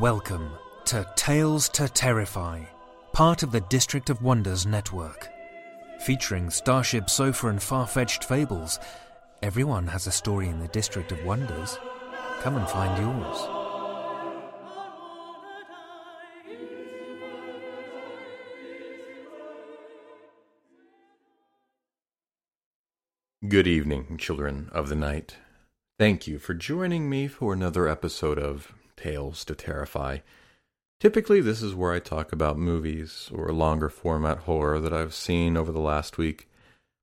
Welcome to Tales to Terrify, part of the District of Wonders network. Featuring Starship Sofa and far fetched fables, everyone has a story in the District of Wonders. Come and find yours. Good evening, children of the night. Thank you for joining me for another episode of Tales to Terrify. Typically, this is where I talk about movies or longer format horror that I've seen over the last week,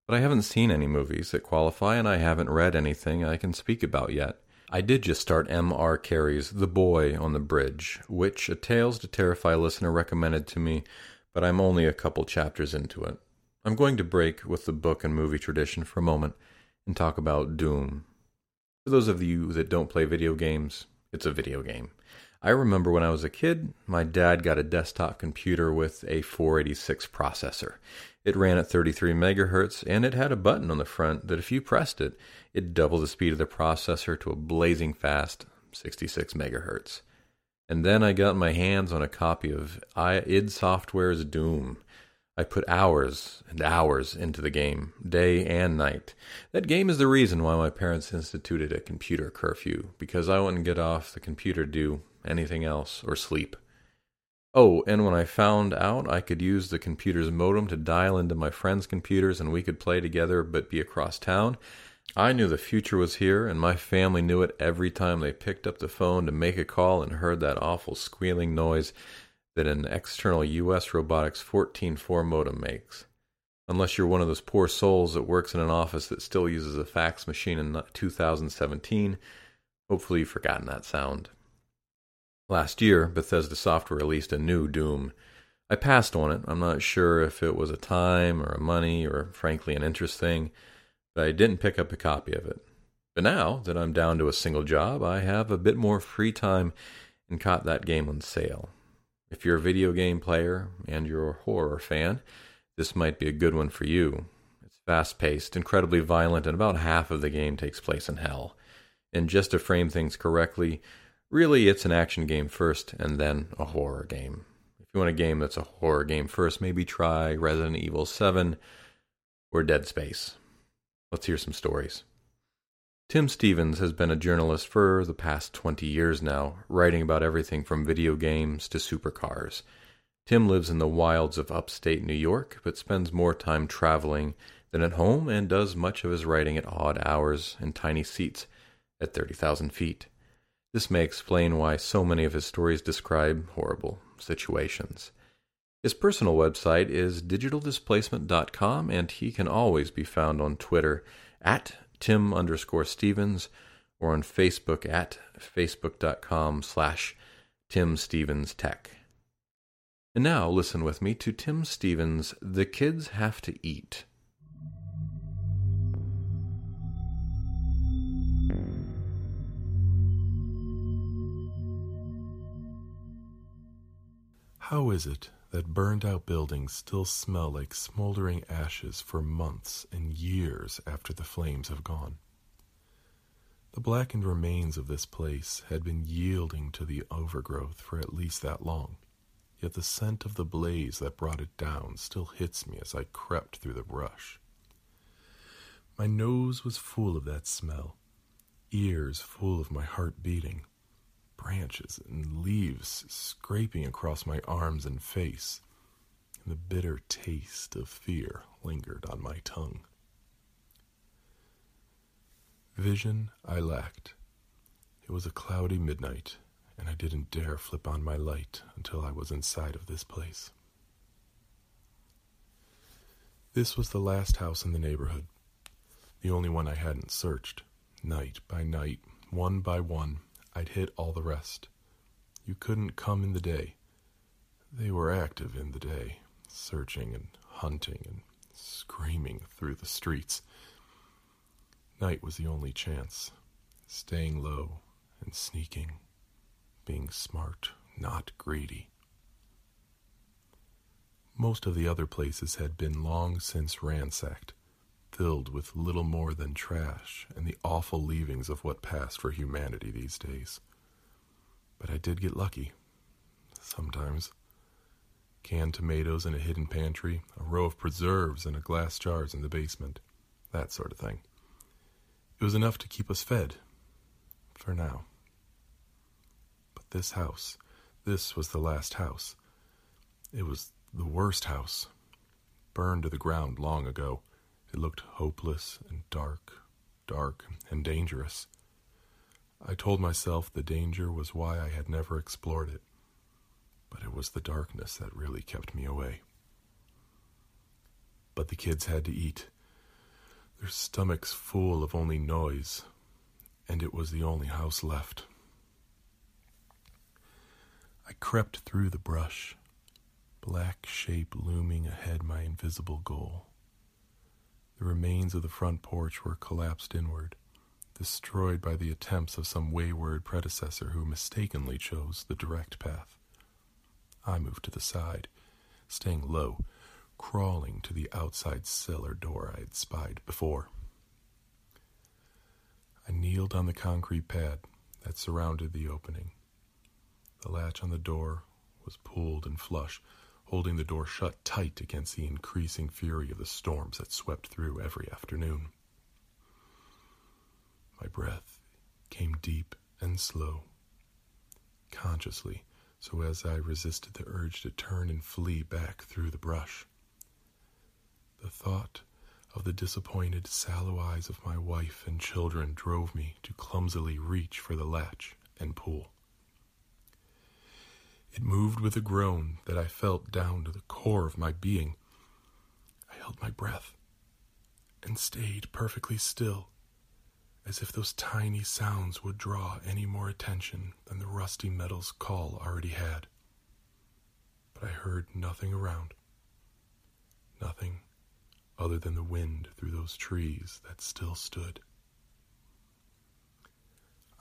but I haven't seen any movies that qualify and I haven't read anything I can speak about yet. I did just start M.R. Carey's The Boy on the Bridge, which a Tales to Terrify listener recommended to me, but I'm only a couple chapters into it. I'm going to break with the book and movie tradition for a moment and talk about Doom. For those of you that don't play video games, it's a video game. I remember when I was a kid, my dad got a desktop computer with a 486 processor. It ran at 33 megahertz and it had a button on the front that if you pressed it, it doubled the speed of the processor to a blazing fast 66 megahertz. And then I got my hands on a copy of id Software's Doom. I put hours and hours into the game, day and night. That game is the reason why my parents instituted a computer curfew, because I wouldn't get off the computer to do anything else or sleep. Oh, and when I found out I could use the computer's modem to dial into my friends' computers and we could play together but be across town, I knew the future was here, and my family knew it every time they picked up the phone to make a call and heard that awful squealing noise that an external US Robotics 14.4 modem makes. Unless you're one of those poor souls that works in an office that still uses a fax machine in 2017, hopefully you've forgotten that sound. Last year, Bethesda Software released a new Doom. I passed on it. I'm not sure if it was a time or a money or frankly an interest thing, but I didn't pick up a copy of it. But now that I'm down to a single job, I have a bit more free time and caught that game on sale. If you're a video game player and you're a horror fan, this might be a good one for you. It's fast paced, incredibly violent, and about half of the game takes place in hell. And just to frame things correctly, really it's an action game first and then a horror game. If you want a game that's a horror game first, maybe try Resident Evil 7 or Dead Space. Let's hear some stories. Tim Stevens has been a journalist for the past 20 years now, writing about everything from video games to supercars. Tim lives in the wilds of upstate New York, but spends more time traveling than at home and does much of his writing at odd hours in tiny seats at 30,000 feet. This may explain why so many of his stories describe horrible situations. His personal website is digitaldisplacement.com, and he can always be found on Twitter at Tim underscore Stevens or on Facebook at facebook.com slash Tim Stevens Tech. And now listen with me to Tim Stevens' The Kids Have to Eat. How is it that burned out buildings still smell like smoldering ashes for months and years after the flames have gone. The blackened remains of this place had been yielding to the overgrowth for at least that long, yet the scent of the blaze that brought it down still hits me as I crept through the brush. My nose was full of that smell, ears full of my heart beating branches and leaves scraping across my arms and face, and the bitter taste of fear lingered on my tongue. Vision I lacked. It was a cloudy midnight, and I didn't dare flip on my light until I was inside of this place. This was the last house in the neighborhood, the only one I hadn't searched. Night by night, one by one, I'd hit all the rest. You couldn't come in the day. They were active in the day, searching and hunting and screaming through the streets. Night was the only chance, staying low and sneaking, being smart, not greedy. Most of the other places had been long since ransacked filled with little more than trash and the awful leavings of what passed for humanity these days. But I did get lucky. Sometimes. Canned tomatoes in a hidden pantry, a row of preserves in a glass jars in the basement, that sort of thing. It was enough to keep us fed. For now. But this house, this was the last house. It was the worst house. Burned to the ground long ago it looked hopeless and dark, dark and dangerous. I told myself the danger was why I had never explored it, but it was the darkness that really kept me away. But the kids had to eat, their stomachs full of only noise, and it was the only house left. I crept through the brush, black shape looming ahead my invisible goal. The remains of the front porch were collapsed inward, destroyed by the attempts of some wayward predecessor who mistakenly chose the direct path. I moved to the side, staying low, crawling to the outside cellar door I had spied before. I kneeled on the concrete pad that surrounded the opening. The latch on the door was pulled and flush, holding the door shut tight against the increasing fury of the storms that swept through every afternoon. My breath came deep and slow, consciously, so as I resisted the urge to turn and flee back through the brush. The thought of the disappointed, sallow eyes of my wife and children drove me to clumsily reach for the latch and pull. It moved with a groan that I felt down to the core of my being. I held my breath and stayed perfectly still, as if those tiny sounds would draw any more attention than the rusty metal's call already had. But I heard nothing around. Nothing other than the wind through those trees that still stood.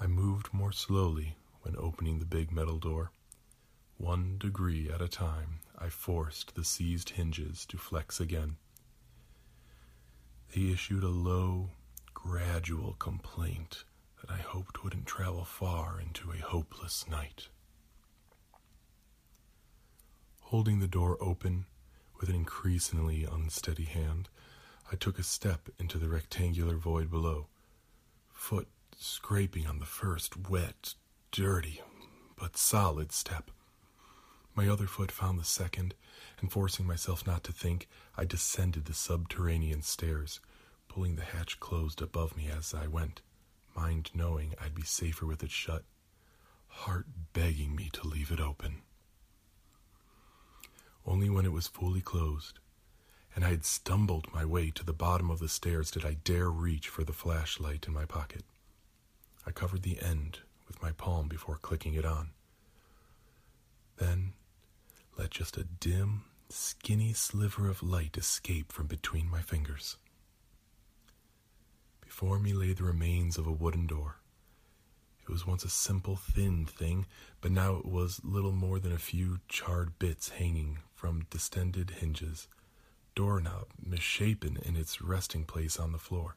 I moved more slowly when opening the big metal door. One degree at a time, I forced the seized hinges to flex again. They issued a low, gradual complaint that I hoped wouldn't travel far into a hopeless night. Holding the door open with an increasingly unsteady hand, I took a step into the rectangular void below, foot scraping on the first wet, dirty, but solid step. My other foot found the second, and forcing myself not to think, I descended the subterranean stairs, pulling the hatch closed above me as I went, mind knowing I'd be safer with it shut, heart begging me to leave it open. Only when it was fully closed, and I had stumbled my way to the bottom of the stairs, did I dare reach for the flashlight in my pocket. I covered the end with my palm before clicking it on. Then let just a dim, skinny sliver of light escape from between my fingers. Before me lay the remains of a wooden door. It was once a simple, thin thing, but now it was little more than a few charred bits hanging from distended hinges, doorknob misshapen in its resting place on the floor.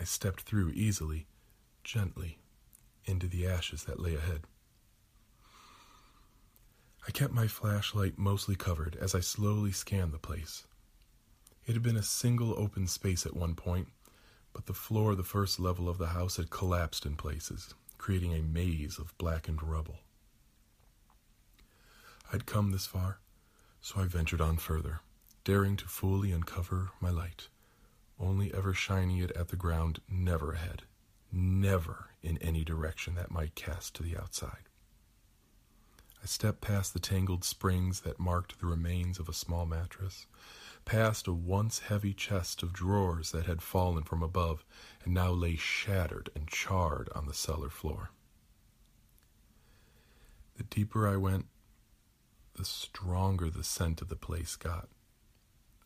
I stepped through easily, gently, into the ashes that lay ahead. I kept my flashlight mostly covered as I slowly scanned the place. It had been a single open space at one point, but the floor of the first level of the house had collapsed in places, creating a maze of blackened rubble. I'd come this far, so I ventured on further, daring to fully uncover my light, only ever shining it at the ground, never ahead, never in any direction that might cast to the outside. I stepped past the tangled springs that marked the remains of a small mattress, past a once heavy chest of drawers that had fallen from above and now lay shattered and charred on the cellar floor. The deeper I went, the stronger the scent of the place got,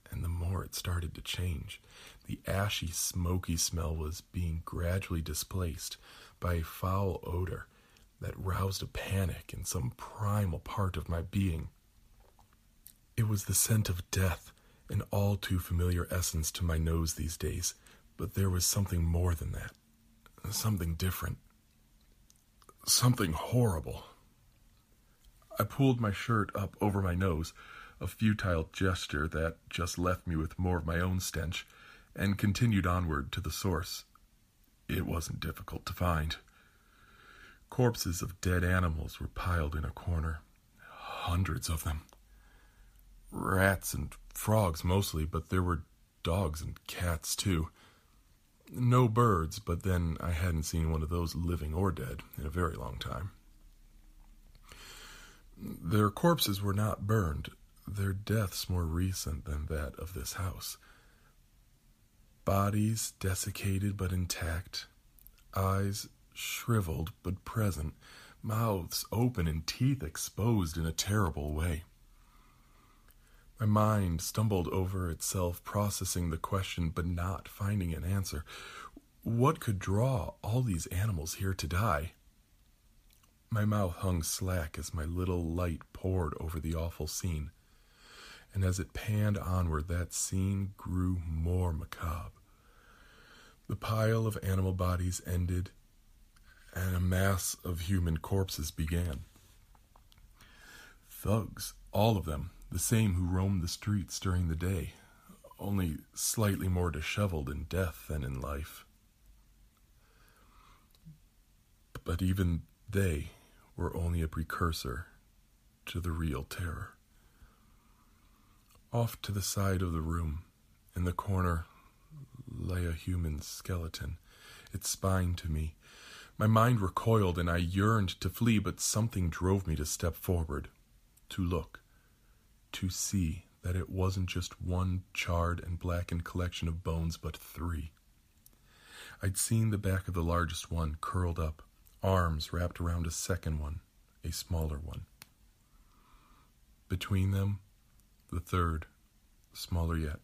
and the more it started to change. The ashy, smoky smell was being gradually displaced by a foul odor that roused a panic in some primal part of my being. It was the scent of death, an all too familiar essence to my nose these days, but there was something more than that. Something different. Something horrible. I pulled my shirt up over my nose, a futile gesture that just left me with more of my own stench, and continued onward to the source. It wasn't difficult to find. Corpses of dead animals were piled in a corner. Hundreds of them. Rats and frogs mostly, but there were dogs and cats too. No birds, but then I hadn't seen one of those living or dead in a very long time. Their corpses were not burned, their deaths more recent than that of this house. Bodies desiccated but intact, eyes shriveled but present, mouths open and teeth exposed in a terrible way. My mind stumbled over itself, processing the question but not finding an answer. What could draw all these animals here to die? My mouth hung slack as my little light poured over the awful scene, and as it panned onward, that scene grew more macabre. The pile of animal bodies ended, and a mass of human corpses began. Thugs, all of them, the same who roamed the streets during the day, only slightly more disheveled in death than in life. But even they were only a precursor to the real terror. Off to the side of the room, in the corner, lay a human skeleton, its spine to me, my mind recoiled and I yearned to flee, but something drove me to step forward, to look, to see that it wasn't just one charred and blackened collection of bones, but three. I'd seen the back of the largest one curled up, arms wrapped around a second one, a smaller one. Between them, the third, smaller yet,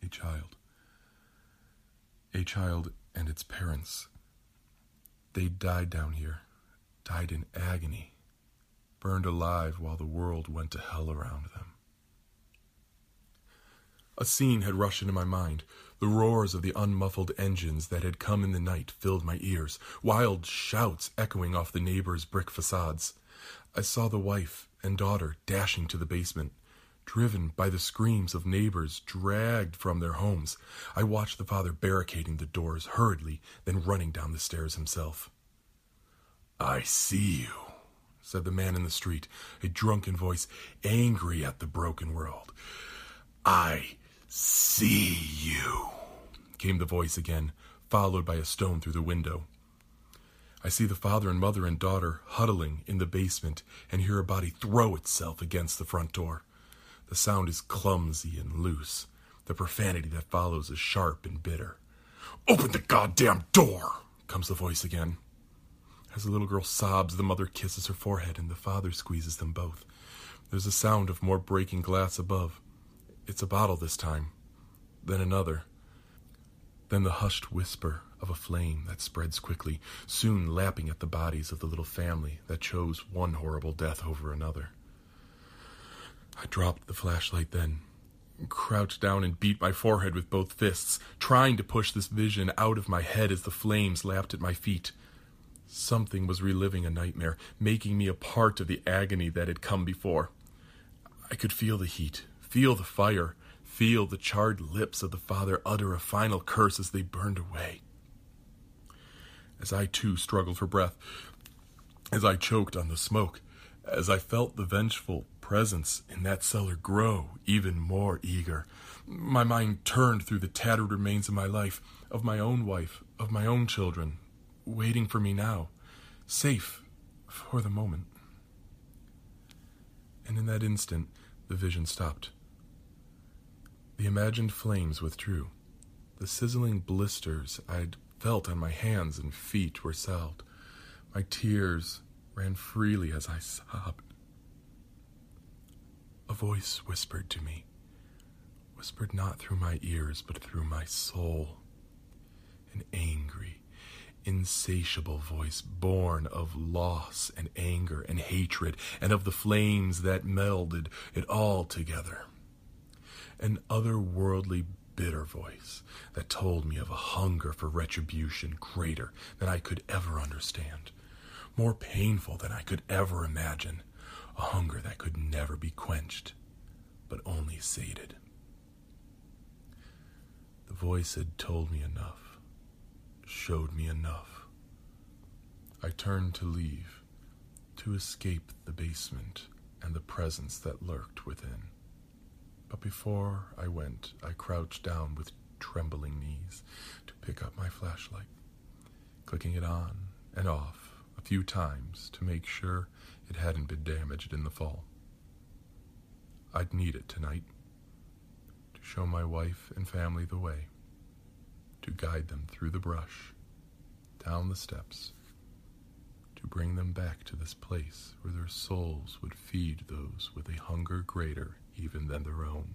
a child. A child and its parents they died down here, died in agony, burned alive while the world went to hell around them. A scene had rushed into my mind. The roars of the unmuffled engines that had come in the night filled my ears, wild shouts echoing off the neighbors' brick facades. I saw the wife and daughter dashing to the basement, driven by the screams of neighbors dragged from their homes. I watched the father barricading the doors hurriedly, then running down the stairs himself. I see you, said the man in the street, a drunken voice, angry at the broken world. I see you, came the voice again, followed by a stone through the window. I see the father and mother and daughter huddling in the basement and hear a body throw itself against the front door. The sound is clumsy and loose. The profanity that follows is sharp and bitter. Open the goddamn door! comes the voice again. As the little girl sobs, the mother kisses her forehead and the father squeezes them both. There's a sound of more breaking glass above. It's a bottle this time. Then another. Then the hushed whisper of a flame that spreads quickly, soon lapping at the bodies of the little family that chose one horrible death over another. I dropped the flashlight then, crouched down and beat my forehead with both fists, trying to push this vision out of my head as the flames lapped at my feet. Something was reliving a nightmare, making me a part of the agony that had come before. I could feel the heat, feel the fire, feel the charred lips of the father utter a final curse as they burned away. As I too struggled for breath, as I choked on the smoke, as I felt the vengeful presence in that cellar grow even more eager, my mind turned through the tattered remains of my life, of my own wife, of my own children, waiting for me now, safe for the moment. And in that instant, the vision stopped. The imagined flames withdrew. The sizzling blisters I'd felt on my hands and feet were salved. My tears ran freely as I sobbed. A voice whispered to me, whispered not through my ears, but through my soul. An angry, insatiable voice born of loss and anger and hatred and of the flames that melded it all together. An otherworldly bitter voice that told me of a hunger for retribution greater than I could ever understand, more painful than I could ever imagine, a hunger that could never be quenched, but only sated. The voice had told me enough showed me enough. I turned to leave, to escape the basement and the presence that lurked within. But before I went, I crouched down with trembling knees to pick up my flashlight, clicking it on and off a few times to make sure it hadn't been damaged in the fall. I'd need it tonight to show my wife and family the way to guide them through the brush, down the steps, to bring them back to this place where their souls would feed those with a hunger greater even than their own.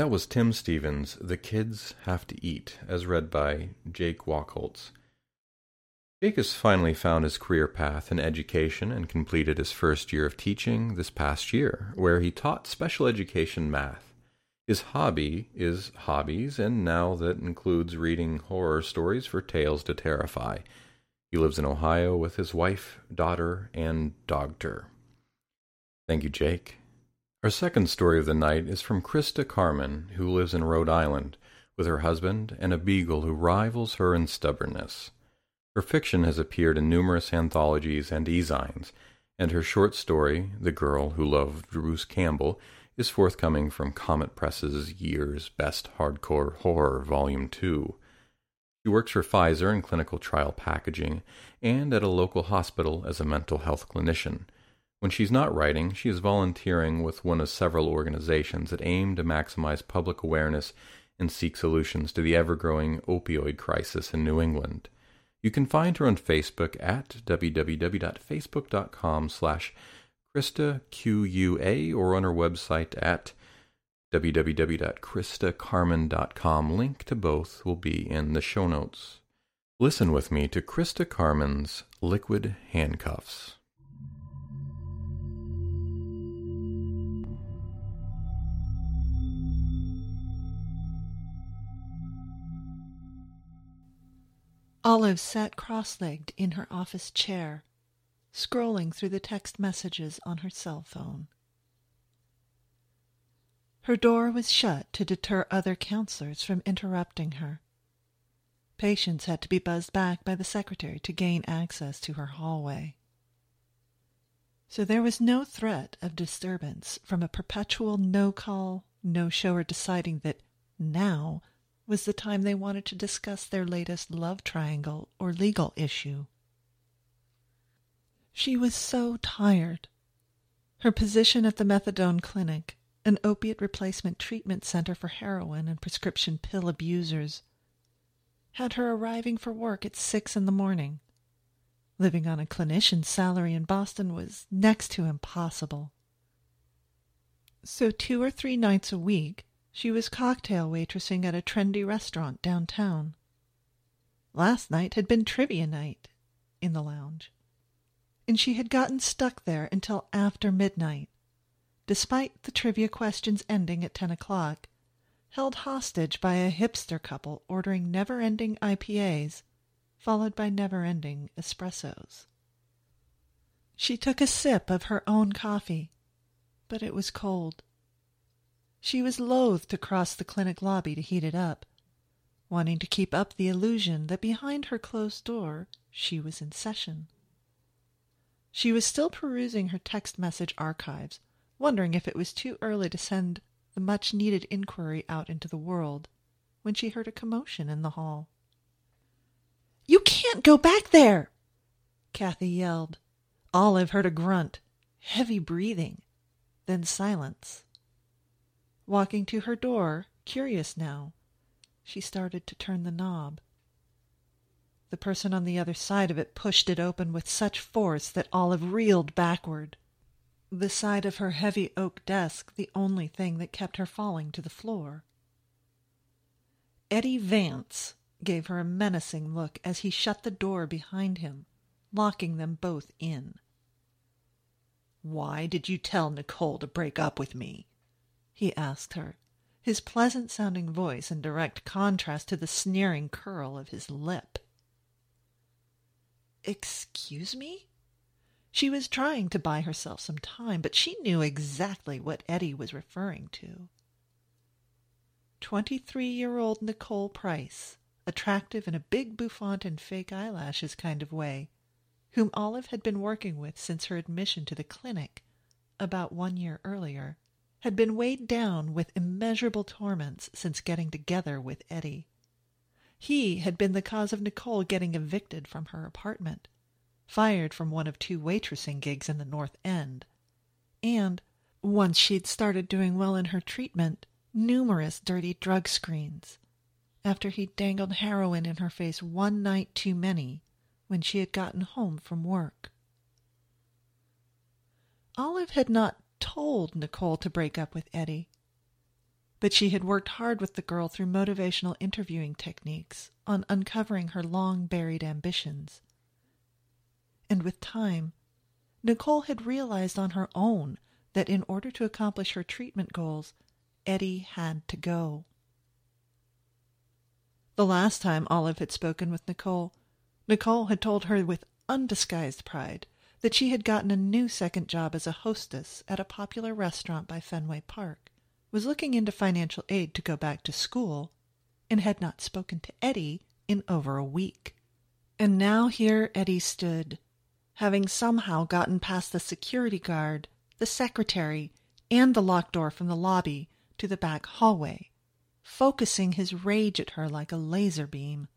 That was Tim Stevens' The Kids Have to Eat, as read by Jake Wachholz. Jake has finally found his career path in education and completed his first year of teaching this past year, where he taught special education math. His hobby is hobbies, and now that includes reading horror stories for Tales to Terrify. He lives in Ohio with his wife, daughter, and dogter. Thank you, Jake. Our second story of the night is from Christa Carmen, who lives in Rhode Island with her husband and a beagle who rivals her in stubbornness. Her fiction has appeared in numerous anthologies and e-zines, and her short story, The Girl Who Loved Bruce Campbell, is forthcoming from Comet Press's Year's Best Hardcore Horror Volume 2. She works for Pfizer in clinical trial packaging and at a local hospital as a mental health clinician. When she's not writing, she is volunteering with one of several organizations that aim to maximize public awareness and seek solutions to the ever growing opioid crisis in New England. You can find her on Facebook at www.facebook.com slash ChristaQUA or on her website at www.christacarmen.com. Link to both will be in the show notes. Listen with me to Christa Carmen's Liquid Handcuffs. Olive sat cross legged in her office chair, scrolling through the text messages on her cell phone. Her door was shut to deter other counselors from interrupting her. Patients had to be buzzed back by the secretary to gain access to her hallway. So there was no threat of disturbance from a perpetual no call, no shower deciding that now was the time they wanted to discuss their latest love triangle or legal issue. She was so tired. Her position at the methadone clinic, an opiate replacement treatment center for heroin and prescription pill abusers, had her arriving for work at six in the morning. Living on a clinician's salary in Boston was next to impossible. So two or three nights a week, she was cocktail waitressing at a trendy restaurant downtown. Last night had been trivia night in the lounge, and she had gotten stuck there until after midnight, despite the trivia questions ending at ten o'clock, held hostage by a hipster couple ordering never-ending IPAs, followed by never-ending espressos. She took a sip of her own coffee, but it was cold. She was loath to cross the clinic lobby to heat it up, wanting to keep up the illusion that behind her closed door she was in session. She was still perusing her text message archives, wondering if it was too early to send the much needed inquiry out into the world, when she heard a commotion in the hall. You can't go back there! Kathy yelled. Olive heard a grunt, heavy breathing, then silence. Walking to her door, curious now, she started to turn the knob. The person on the other side of it pushed it open with such force that Olive reeled backward. The side of her heavy oak desk the only thing that kept her falling to the floor. Eddie Vance gave her a menacing look as he shut the door behind him, locking them both in. Why did you tell Nicole to break up with me? He asked her, his pleasant sounding voice in direct contrast to the sneering curl of his lip. Excuse me? She was trying to buy herself some time, but she knew exactly what Eddie was referring to. Twenty-three year old Nicole Price, attractive in a big bouffant and fake eyelashes kind of way, whom Olive had been working with since her admission to the clinic about one year earlier had been weighed down with immeasurable torments since getting together with Eddie. He had been the cause of Nicole getting evicted from her apartment, fired from one of two waitressing gigs in the North End, and, once she'd started doing well in her treatment, numerous dirty drug screens, after he'd dangled heroin in her face one night too many when she had gotten home from work. Olive had not told Nicole to break up with Eddie. But she had worked hard with the girl through motivational interviewing techniques on uncovering her long buried ambitions. And with time, Nicole had realized on her own that in order to accomplish her treatment goals, Eddie had to go. The last time Olive had spoken with Nicole, Nicole had told her with undisguised pride that she had gotten a new second job as a hostess at a popular restaurant by Fenway Park, was looking into financial aid to go back to school, and had not spoken to Eddie in over a week. And now here Eddie stood, having somehow gotten past the security guard, the secretary, and the locked door from the lobby to the back hallway, focusing his rage at her like a laser beam.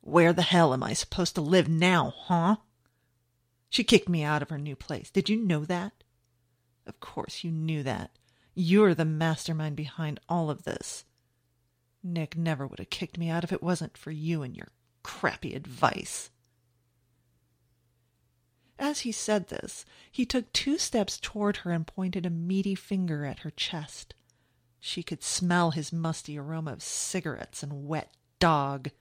Where the hell am I supposed to live now, huh? She kicked me out of her new place. Did you know that? Of course you knew that. You're the mastermind behind all of this. Nick never would have kicked me out if it wasn't for you and your crappy advice. As he said this, he took two steps toward her and pointed a meaty finger at her chest. She could smell his musty aroma of cigarettes and wet dog.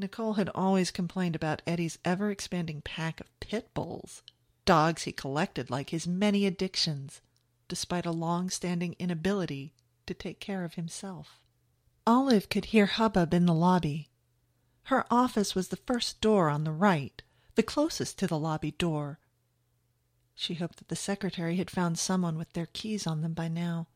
Nicole had always complained about Eddie's ever expanding pack of pit bulls, dogs he collected like his many addictions, despite a long standing inability to take care of himself. Olive could hear hubbub in the lobby. Her office was the first door on the right, the closest to the lobby door. She hoped that the secretary had found someone with their keys on them by now,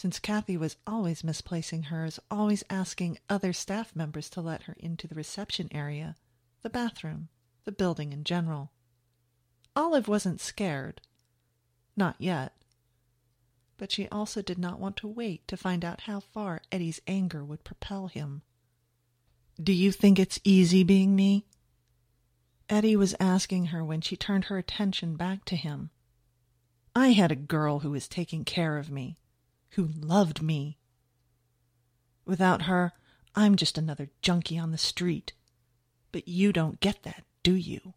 since Kathy was always misplacing hers, always asking other staff members to let her into the reception area, the bathroom, the building in general. Olive wasn't scared. Not yet but she also did not want to wait to find out how far Eddie's anger would propel him. Do you think it's easy being me? Eddie was asking her when she turned her attention back to him. I had a girl who was taking care of me, who loved me. Without her, I'm just another junkie on the street. But you don't get that, do you?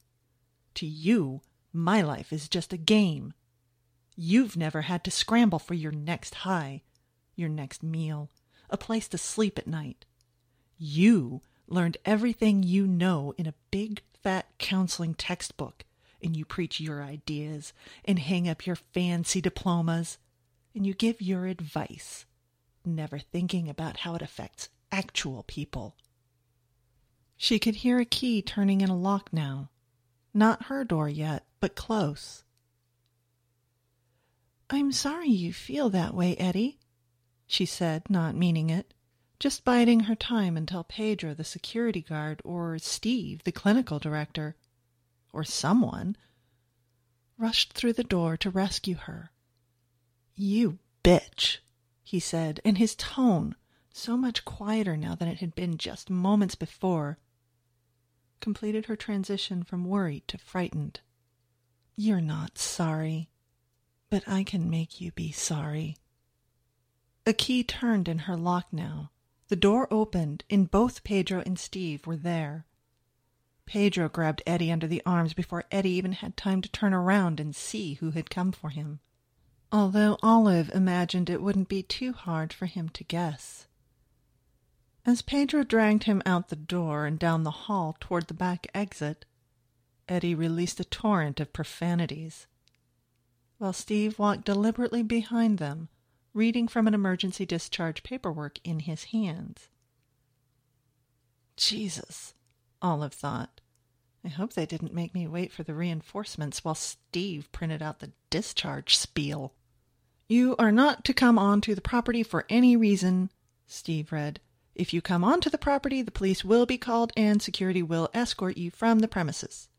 To you, my life is just a game. You've never had to scramble for your next high, your next meal, a place to sleep at night. You learned everything you know in a big, fat counseling textbook, and you preach your ideas and hang up your fancy diplomas, and you give your advice, never thinking about how it affects actual people. She could hear a key turning in a lock now. Not her door yet, but close. I'm sorry you feel that way, Eddie, she said, not meaning it, just biding her time until Pedro, the security guard, or Steve, the clinical director, or someone, rushed through the door to rescue her. You bitch, he said, and his tone, so much quieter now than it had been just moments before, completed her transition from worried to frightened. You're not sorry but I can make you be sorry. A key turned in her lock now. The door opened, and both Pedro and Steve were there. Pedro grabbed Eddie under the arms before Eddie even had time to turn around and see who had come for him. Although Olive imagined it wouldn't be too hard for him to guess. As Pedro dragged him out the door and down the hall toward the back exit, Eddie released a torrent of profanities while Steve walked deliberately behind them, reading from an emergency discharge paperwork in his hands. Jesus, Olive thought. I hope they didn't make me wait for the reinforcements while Steve printed out the discharge spiel. You are not to come onto the property for any reason, Steve read. If you come onto the property, the police will be called and security will escort you from the premises.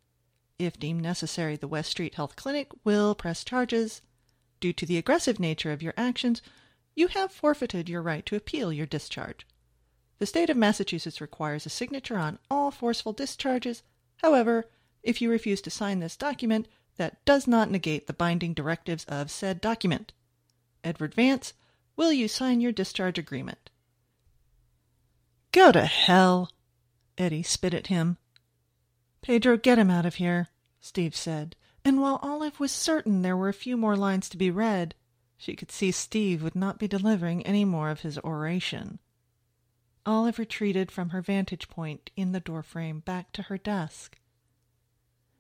If deemed necessary, the West Street Health Clinic will press charges. Due to the aggressive nature of your actions, you have forfeited your right to appeal your discharge. The state of Massachusetts requires a signature on all forceful discharges. However, if you refuse to sign this document, that does not negate the binding directives of said document. Edward Vance, will you sign your discharge agreement? Go to hell! Eddie spit at him. Pedro, get him out of here, Steve said, and while Olive was certain there were a few more lines to be read, she could see Steve would not be delivering any more of his oration. Olive retreated from her vantage point in the doorframe back to her desk,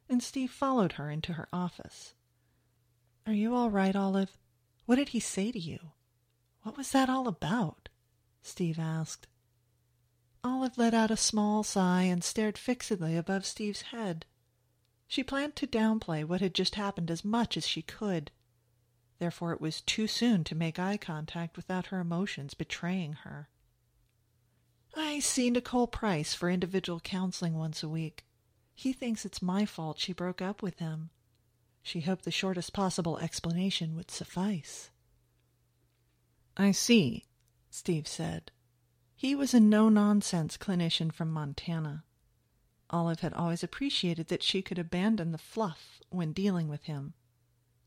and Steve followed her into her office. Are you all right, Olive? What did he say to you? What was that all about? Steve asked. Olive let out a small sigh and stared fixedly above Steve's head. She planned to downplay what had just happened as much as she could. Therefore, it was too soon to make eye contact without her emotions betraying her. I see Nicole Price for individual counseling once a week. He thinks it's my fault she broke up with him. She hoped the shortest possible explanation would suffice. I see, Steve said. He was a no nonsense clinician from Montana. Olive had always appreciated that she could abandon the fluff when dealing with him.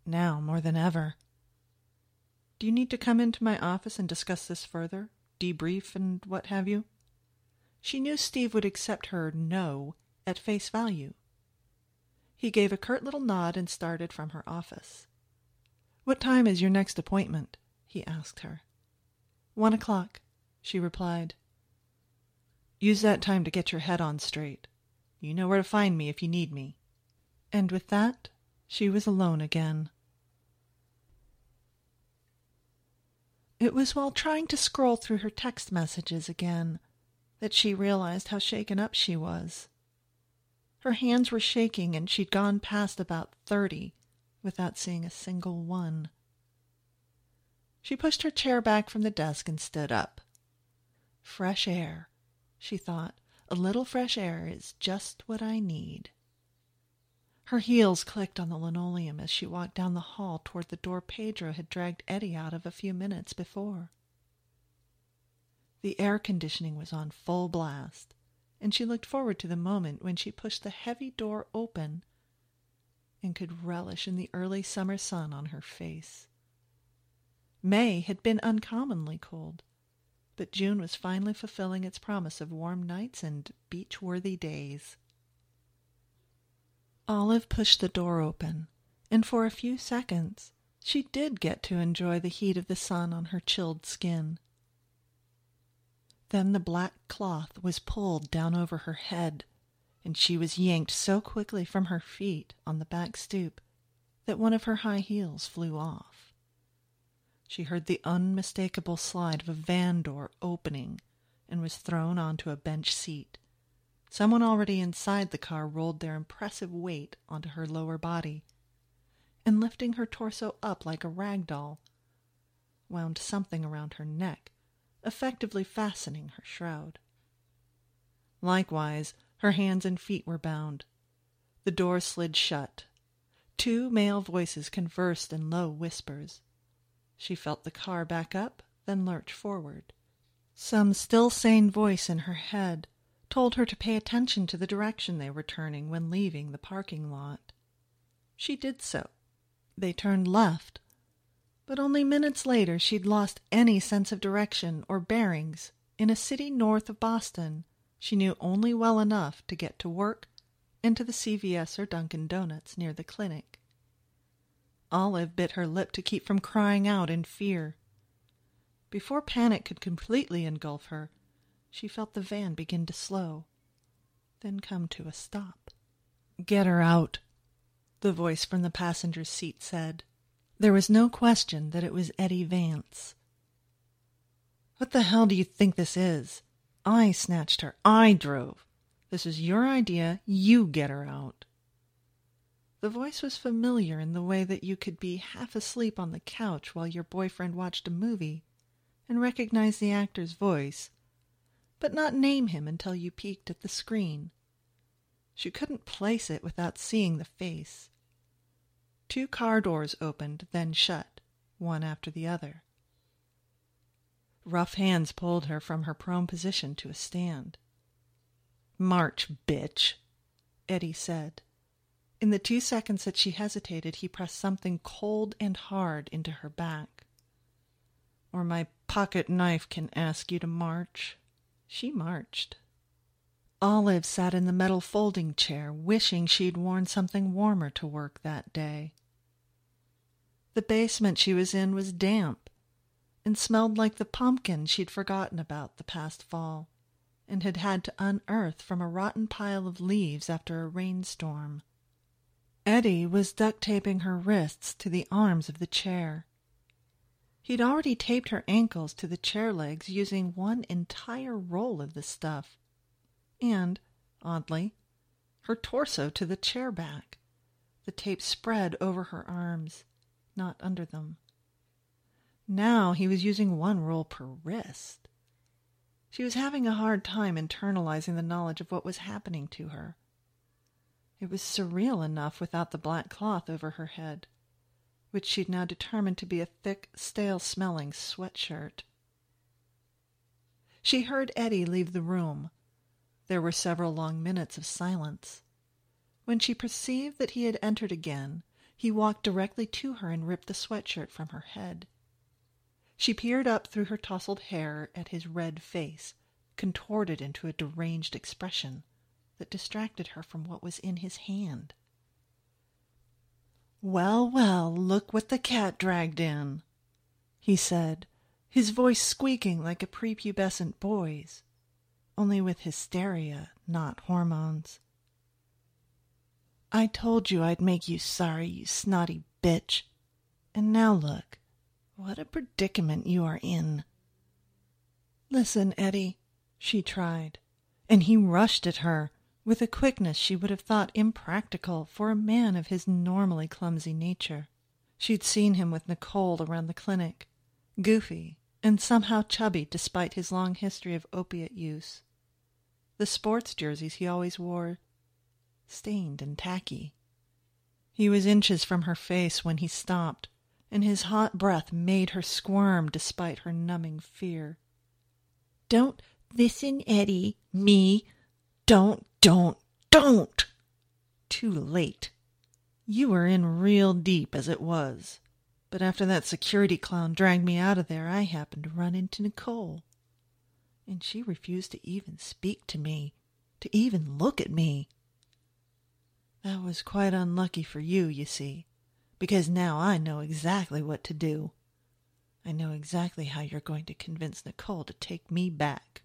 Now more than ever. Do you need to come into my office and discuss this further? Debrief and what have you? she knew Steve would accept her no at face value. He gave a curt little nod and started from her office. What time is your next appointment? he asked her. One o'clock, she replied. Use that time to get your head on straight. You know where to find me if you need me. And with that, she was alone again. It was while trying to scroll through her text messages again that she realized how shaken up she was. Her hands were shaking, and she'd gone past about thirty without seeing a single one. She pushed her chair back from the desk and stood up. Fresh air, she thought. A little fresh air is just what I need. Her heels clicked on the linoleum as she walked down the hall toward the door Pedro had dragged Eddie out of a few minutes before. The air conditioning was on full blast, and she looked forward to the moment when she pushed the heavy door open and could relish in the early summer sun on her face. May had been uncommonly cold, but June was finally fulfilling its promise of warm nights and beach-worthy days. Olive pushed the door open, and for a few seconds she did get to enjoy the heat of the sun on her chilled skin. Then the black cloth was pulled down over her head, and she was yanked so quickly from her feet on the back stoop that one of her high heels flew off. She heard the unmistakable slide of a van door opening and was thrown onto a bench seat. Someone already inside the car rolled their impressive weight onto her lower body, and lifting her torso up like a rag doll, wound something around her neck, effectively fastening her shroud. Likewise, her hands and feet were bound. The door slid shut. Two male voices conversed in low whispers. She felt the car back up, then lurch forward. Some still sane voice in her head told her to pay attention to the direction they were turning when leaving the parking lot. She did so. They turned left, but only minutes later she'd lost any sense of direction or bearings in a city north of Boston she knew only well enough to get to work and to the CVS or Dunkin' Donuts near the clinic. Olive bit her lip to keep from crying out in fear. Before panic could completely engulf her, she felt the van begin to slow, then come to a stop. Get her out, the voice from the passenger's seat said. There was no question that it was Eddie Vance. What the hell do you think this is? I snatched her. I drove. This is your idea. You get her out. The voice was familiar in the way that you could be half asleep on the couch while your boyfriend watched a movie and recognize the actor's voice but not name him until you peeked at the screen. She couldn't place it without seeing the face. Two car doors opened, then shut, one after the other. Rough hands pulled her from her prone position to a stand. March, bitch, Eddie said. In the two seconds that she hesitated, he pressed something cold and hard into her back. Or my pocket knife can ask you to march. She marched. Olive sat in the metal folding chair, wishing she'd worn something warmer to work that day. The basement she was in was damp and smelled like the pumpkin she'd forgotten about the past fall and had had to unearth from a rotten pile of leaves after a rainstorm. Eddie was duct taping her wrists to the arms of the chair. He'd already taped her ankles to the chair legs using one entire roll of the stuff. And, oddly, her torso to the chair back. The tape spread over her arms, not under them. Now he was using one roll per wrist. She was having a hard time internalizing the knowledge of what was happening to her. It was surreal enough without the black cloth over her head which she'd now determined to be a thick, stale-smelling sweatshirt. She heard Eddie leave the room. There were several long minutes of silence. When she perceived that he had entered again, he walked directly to her and ripped the sweatshirt from her head. She peered up through her tousled hair at his red face, contorted into a deranged expression that distracted her from what was in his hand. Well, well, look what the cat dragged in, he said, his voice squeaking like a prepubescent boy's, only with hysteria, not hormones. I told you I'd make you sorry, you snotty bitch. And now look, what a predicament you are in. Listen, Eddie, she tried, and he rushed at her with a quickness she would have thought impractical for a man of his normally clumsy nature. She'd seen him with Nicole around the clinic, goofy and somehow chubby despite his long history of opiate use. The sports jerseys he always wore, stained and tacky. He was inches from her face when he stopped, and his hot breath made her squirm despite her numbing fear. Don't listen, Eddie. Me. Don't, don't, don't. Too late. You were in real deep as it was. But after that security clown dragged me out of there, I happened to run into Nicole. And she refused to even speak to me, to even look at me. That was quite unlucky for you, you see, because now I know exactly what to do. I know exactly how you're going to convince Nicole to take me back.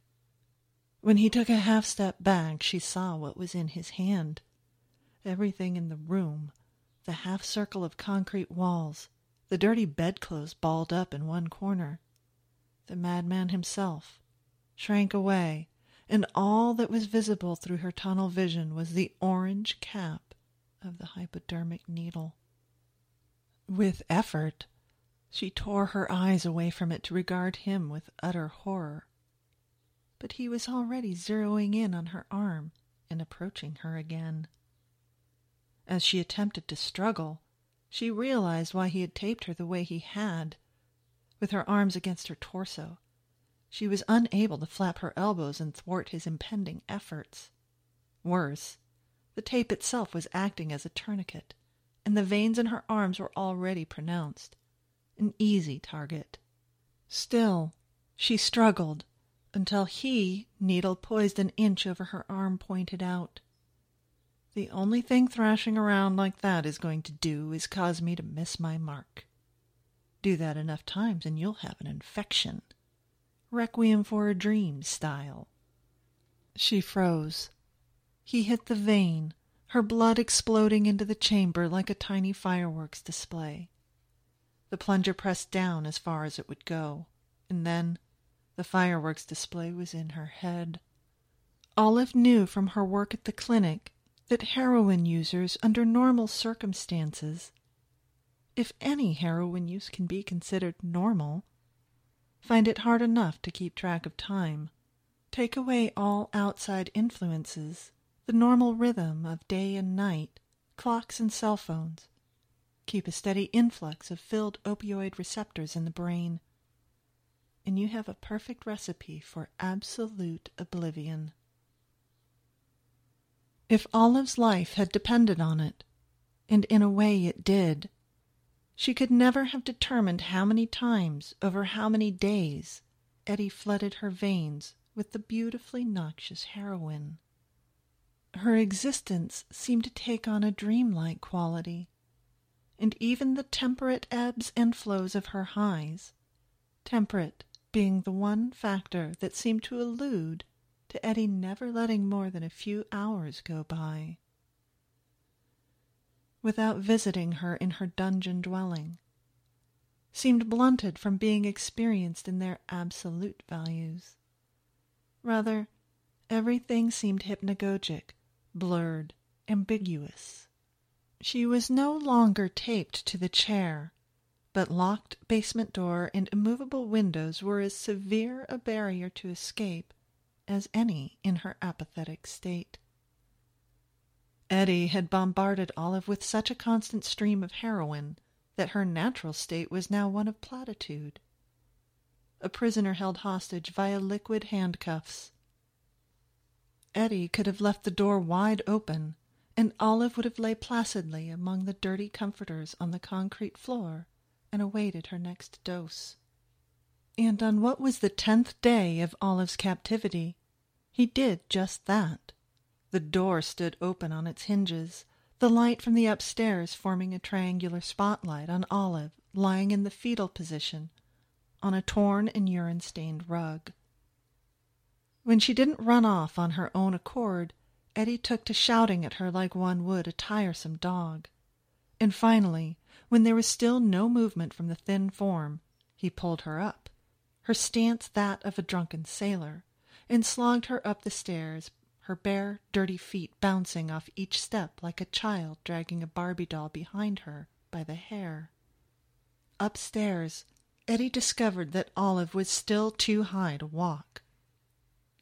When he took a half step back, she saw what was in his hand. Everything in the room, the half circle of concrete walls, the dirty bedclothes balled up in one corner. The madman himself shrank away, and all that was visible through her tunnel vision was the orange cap of the hypodermic needle. With effort, she tore her eyes away from it to regard him with utter horror. But he was already zeroing in on her arm and approaching her again. As she attempted to struggle, she realized why he had taped her the way he had, with her arms against her torso. She was unable to flap her elbows and thwart his impending efforts. Worse, the tape itself was acting as a tourniquet, and the veins in her arms were already pronounced an easy target. Still, she struggled until he, needle poised an inch over her arm, pointed out. The only thing thrashing around like that is going to do is cause me to miss my mark. Do that enough times and you'll have an infection. Requiem for a Dream style. She froze. He hit the vein, her blood exploding into the chamber like a tiny fireworks display. The plunger pressed down as far as it would go, and then the fireworks display was in her head. Olive knew from her work at the clinic that heroin users, under normal circumstances, if any heroin use can be considered normal, find it hard enough to keep track of time. Take away all outside influences, the normal rhythm of day and night, clocks and cell phones, Keep a steady influx of filled opioid receptors in the brain, and you have a perfect recipe for absolute oblivion. If Olive's life had depended on it, and in a way it did, she could never have determined how many times over how many days Eddie flooded her veins with the beautifully noxious heroin. Her existence seemed to take on a dreamlike quality and even the temperate ebbs and flows of her highs, temperate being the one factor that seemed to allude to Eddie never letting more than a few hours go by without visiting her in her dungeon dwelling, seemed blunted from being experienced in their absolute values. Rather, everything seemed hypnagogic, blurred, ambiguous. She was no longer taped to the chair, but locked basement door and immovable windows were as severe a barrier to escape as any in her apathetic state. Eddie had bombarded Olive with such a constant stream of heroin that her natural state was now one of platitude. A prisoner held hostage via liquid handcuffs. Eddie could have left the door wide open and Olive would have lay placidly among the dirty comforters on the concrete floor and awaited her next dose. And on what was the tenth day of Olive's captivity, He did just that. The door stood open on its hinges, the light from the upstairs forming a triangular spotlight on Olive lying in the fetal position on a torn and urine-stained rug. When she didn't run off on her own accord, Eddie took to shouting at her like one would a tiresome dog. And finally, when there was still no movement from the thin form, he pulled her up, her stance that of a drunken sailor, and slogged her up the stairs, her bare, dirty feet bouncing off each step like a child dragging a Barbie doll behind her by the hair. Upstairs, Eddie discovered that Olive was still too high to walk.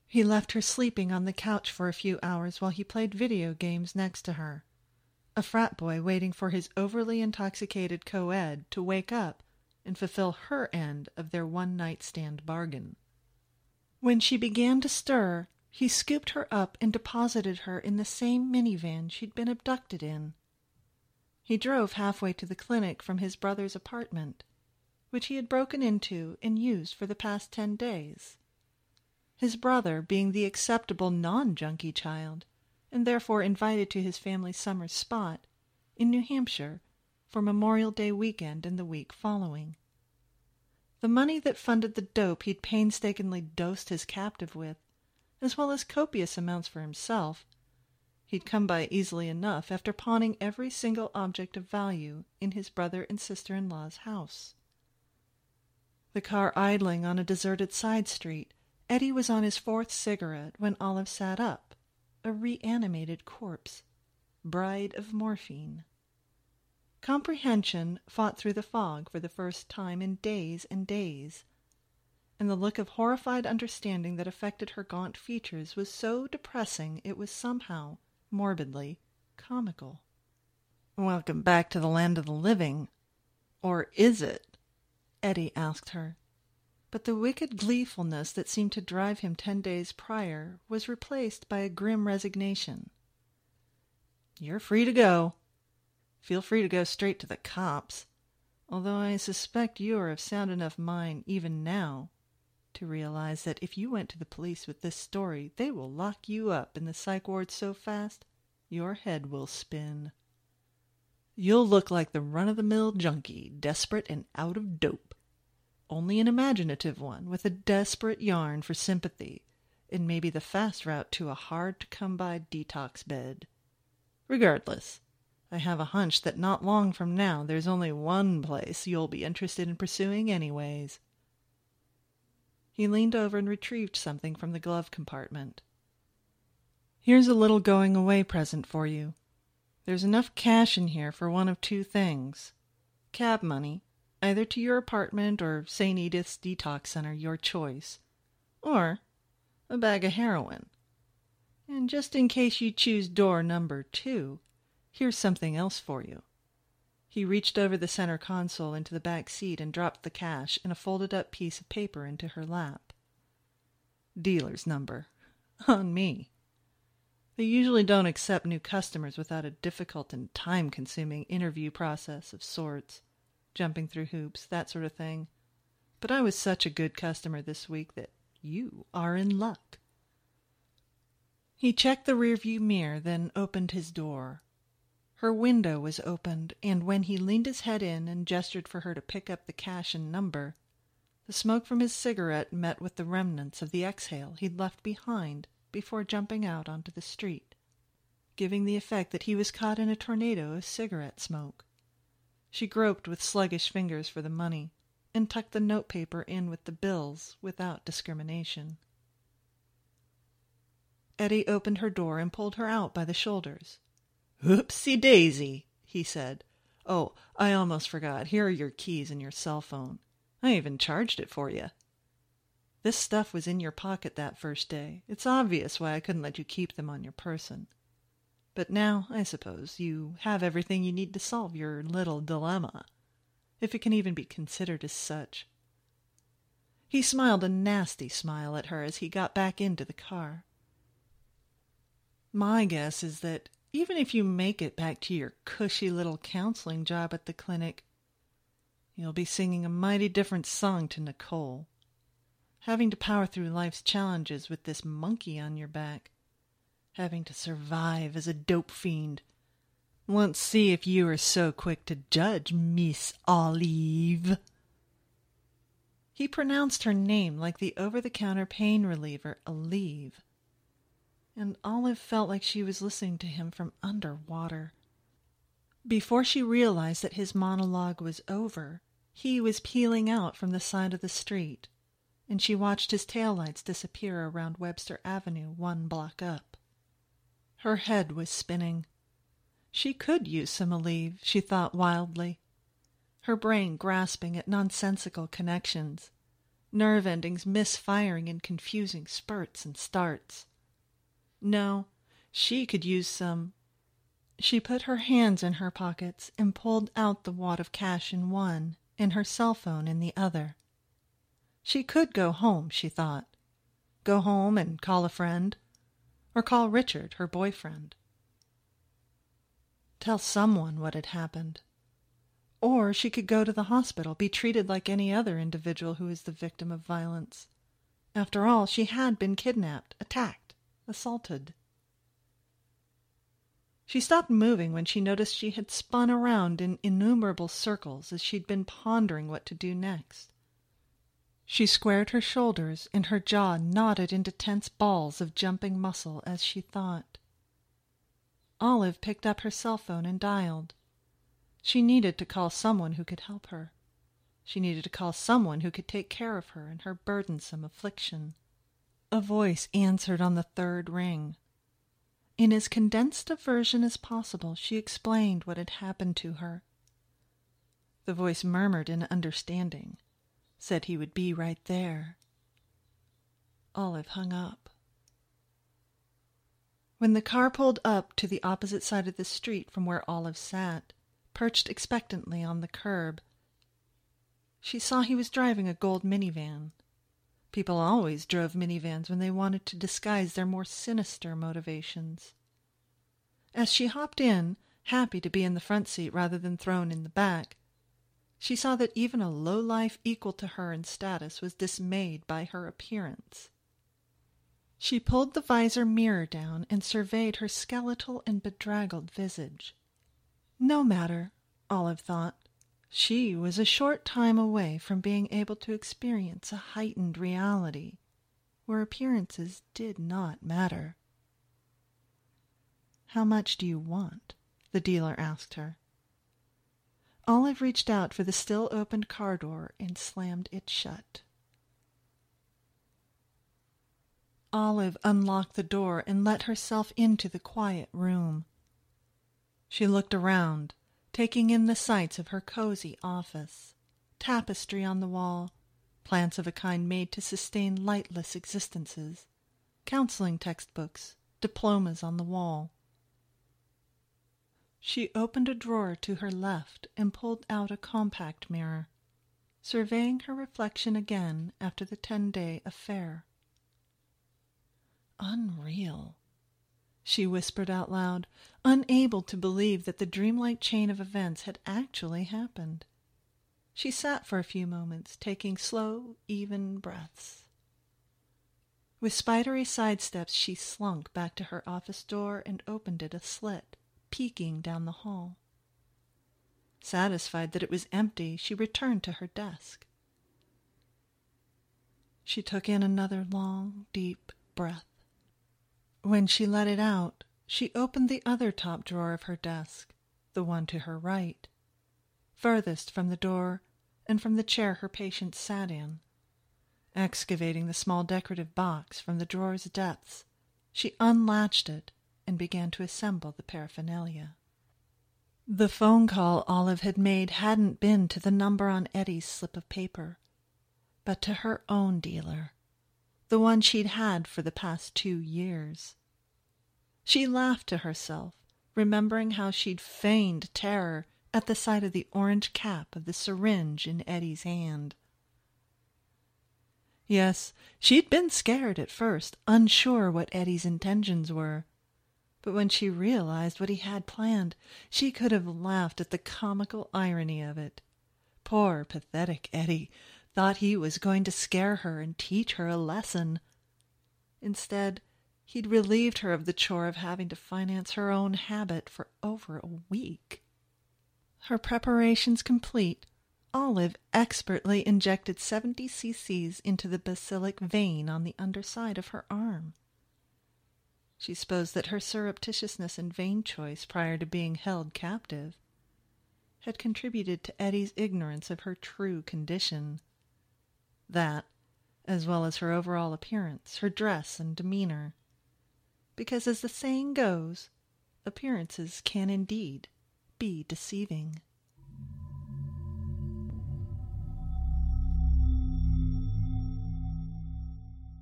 He left her sleeping on the couch for a few hours while he played video games next to her, a frat boy waiting for his overly intoxicated co-ed to wake up and fulfill her end of their one-night stand bargain. When she began to stir, he scooped her up and deposited her in the same minivan she'd been abducted in. He drove halfway to the clinic from his brother's apartment, which he had broken into and used for the past ten days his brother being the acceptable non-junkie child, and therefore invited to his family's summer spot in New Hampshire for Memorial Day weekend and the week following. The money that funded the dope he'd painstakingly dosed his captive with, as well as copious amounts for himself, he'd come by easily enough after pawning every single object of value in his brother and sister-in-law's house. The car idling on a deserted side street, Eddie was on his fourth cigarette when Olive sat up, a reanimated corpse, bride of morphine. Comprehension fought through the fog for the first time in days and days, and the look of horrified understanding that affected her gaunt features was so depressing it was somehow, morbidly, comical. Welcome back to the land of the living. Or is it? Eddie asked her but the wicked gleefulness that seemed to drive him ten days prior was replaced by a grim resignation. You're free to go. Feel free to go straight to the cops, although I suspect you are of sound enough mind even now to realize that if you went to the police with this story, they will lock you up in the psych ward so fast your head will spin. You'll look like the run-of-the-mill junkie, desperate and out of dope only an imaginative one, with a desperate yarn for sympathy, and maybe the fast route to a hard-to-come-by detox bed. Regardless, I have a hunch that not long from now there's only one place you'll be interested in pursuing anyways. He leaned over and retrieved something from the glove compartment. Here's a little going-away present for you. There's enough cash in here for one of two things. Cab money either to your apartment or St. Edith's Detox Center, your choice, or a bag of heroin. And just in case you choose door number two, here's something else for you. He reached over the center console into the back seat and dropped the cash and a folded up piece of paper into her lap. Dealer's number. On me. They usually don't accept new customers without a difficult and time consuming interview process of sorts jumping through hoops, that sort of thing. But I was such a good customer this week that you are in luck. He checked the rearview mirror, then opened his door. Her window was opened, and when he leaned his head in and gestured for her to pick up the cash and number, the smoke from his cigarette met with the remnants of the exhale he'd left behind before jumping out onto the street, giving the effect that he was caught in a tornado of cigarette smoke. She groped with sluggish fingers for the money, and tucked the notepaper in with the bills without discrimination. Eddie opened her door and pulled her out by the shoulders. Oopsie daisy, he said. Oh, I almost forgot. Here are your keys and your cell phone. I even charged it for you. This stuff was in your pocket that first day. It's obvious why I couldn't let you keep them on your person. But now, I suppose, you have everything you need to solve your little dilemma, if it can even be considered as such. He smiled a nasty smile at her as he got back into the car. My guess is that even if you make it back to your cushy little counseling job at the clinic, you'll be singing a mighty different song to Nicole. having to power through life's challenges with this monkey on your back, having to survive as a dope fiend. Let's see if you are so quick to judge, Miss Olive. He pronounced her name like the over the counter pain reliever, Aleve. And Olive felt like she was listening to him from underwater. Before she realized that his monologue was over, he was peeling out from the side of the street, and she watched his taillights disappear around Webster Avenue one block up. Her head was spinning. She could use some Aleve, she thought wildly. Her brain grasping at nonsensical connections, nerve endings misfiring in confusing spurts and starts. No, she could use some. She put her hands in her pockets and pulled out the wad of cash in one and her cell phone in the other. She could go home, she thought. Go home and call a friend. Or call Richard, her boyfriend. Tell someone what had happened. Or she could go to the hospital, be treated like any other individual who is the victim of violence. After all, she had been kidnapped, attacked, assaulted. She stopped moving when she noticed she had spun around in innumerable circles as she'd been pondering what to do next. She squared her shoulders and her jaw knotted into tense balls of jumping muscle as she thought. Olive picked up her cell phone and dialed. She needed to call someone who could help her. She needed to call someone who could take care of her in her burdensome affliction. A voice answered on the third ring. In as condensed a version as possible, she explained what had happened to her. The voice murmured in understanding said he would be right there. Olive hung up. When the car pulled up to the opposite side of the street from where Olive sat, perched expectantly on the curb, she saw he was driving a gold minivan. People always drove minivans when they wanted to disguise their more sinister motivations. As she hopped in, happy to be in the front seat rather than thrown in the back, she saw that even a low life equal to her in status was dismayed by her appearance. She pulled the visor mirror down and surveyed her skeletal and bedraggled visage. No matter, Olive thought. She was a short time away from being able to experience a heightened reality where appearances did not matter. How much do you want? the dealer asked her. Olive reached out for the still opened car door and slammed it shut. Olive unlocked the door and let herself into the quiet room. She looked around, taking in the sights of her cozy office, tapestry on the wall, plants of a kind made to sustain lightless existences, counseling textbooks, diplomas on the wall. She opened a drawer to her left and pulled out a compact mirror, surveying her reflection again after the ten day affair. Unreal, she whispered out loud, unable to believe that the dreamlike chain of events had actually happened. She sat for a few moments, taking slow, even breaths. With spidery sidesteps, she slunk back to her office door and opened it a slit peeking down the hall. Satisfied that it was empty, she returned to her desk. She took in another long, deep breath. When she let it out, she opened the other top drawer of her desk, the one to her right, furthest from the door and from the chair her patient sat in. Excavating the small decorative box from the drawer's depths, she unlatched it and began to assemble the paraphernalia. The phone call Olive had made hadn't been to the number on Eddie's slip of paper, but to her own dealer, the one she'd had for the past two years. She laughed to herself, remembering how she'd feigned terror at the sight of the orange cap of the syringe in Eddie's hand. Yes, she'd been scared at first, unsure what Eddie's intentions were. But when she realized what he had planned, she could have laughed at the comical irony of it. Poor, pathetic Eddie, thought he was going to scare her and teach her a lesson. Instead, he'd relieved her of the chore of having to finance her own habit for over a week. Her preparations complete, Olive expertly injected 70 cc's into the basilic vein on the underside of her arm. She supposed that her surreptitiousness and vein choice prior to being held captive had contributed to Eddie's ignorance of her true condition. That, as well as her overall appearance, her dress and demeanor. Because, as the saying goes, appearances can indeed be deceiving.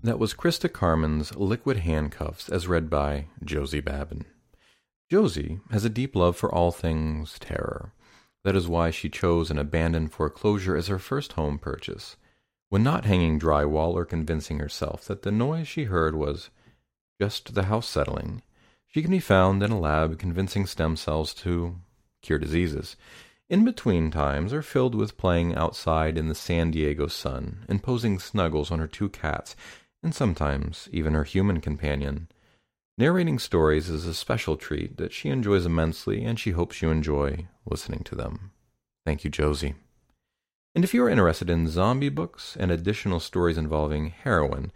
That was Christa Carmen's Liquid Handcuffs, as read by Josie Babin. Josie has a deep love for all things terror. That is why she chose an abandoned foreclosure as her first home purchase. When not hanging drywall or convincing herself that the noise she heard was just the house settling, she can be found in a lab convincing stem cells to cure diseases. In between times are filled with playing outside in the San Diego sun, imposing snuggles on her two cats, and sometimes even her human companion. Narrating stories is a special treat that she enjoys immensely, and she hopes you enjoy listening to them. Thank you, Josie. And if you are interested in zombie books and additional stories involving heroin,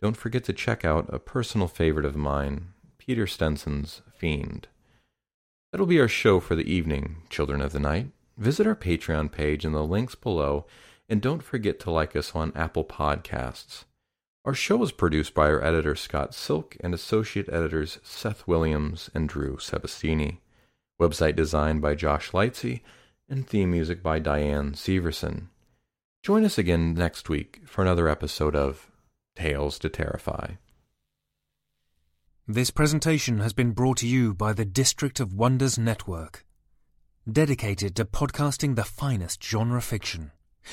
don't forget to check out a personal favorite of mine, Peter Stenson's Fiend. That'll be our show for the evening, Children of the Night. Visit our Patreon page in the links below, and don't forget to like us on Apple Podcasts. Our show is produced by our editor Scott Silk and associate editors Seth Williams and Drew Sebastini. Website designed by Josh Lightsey and theme music by Diane Severson. Join us again next week for another episode of Tales to Terrify. This presentation has been brought to you by the District of Wonders Network, dedicated to podcasting the finest genre fiction.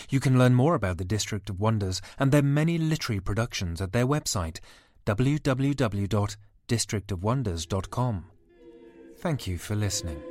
You can learn more about the District of Wonders and their many literary productions at their website, www.districtofwonders.com. Thank you for listening.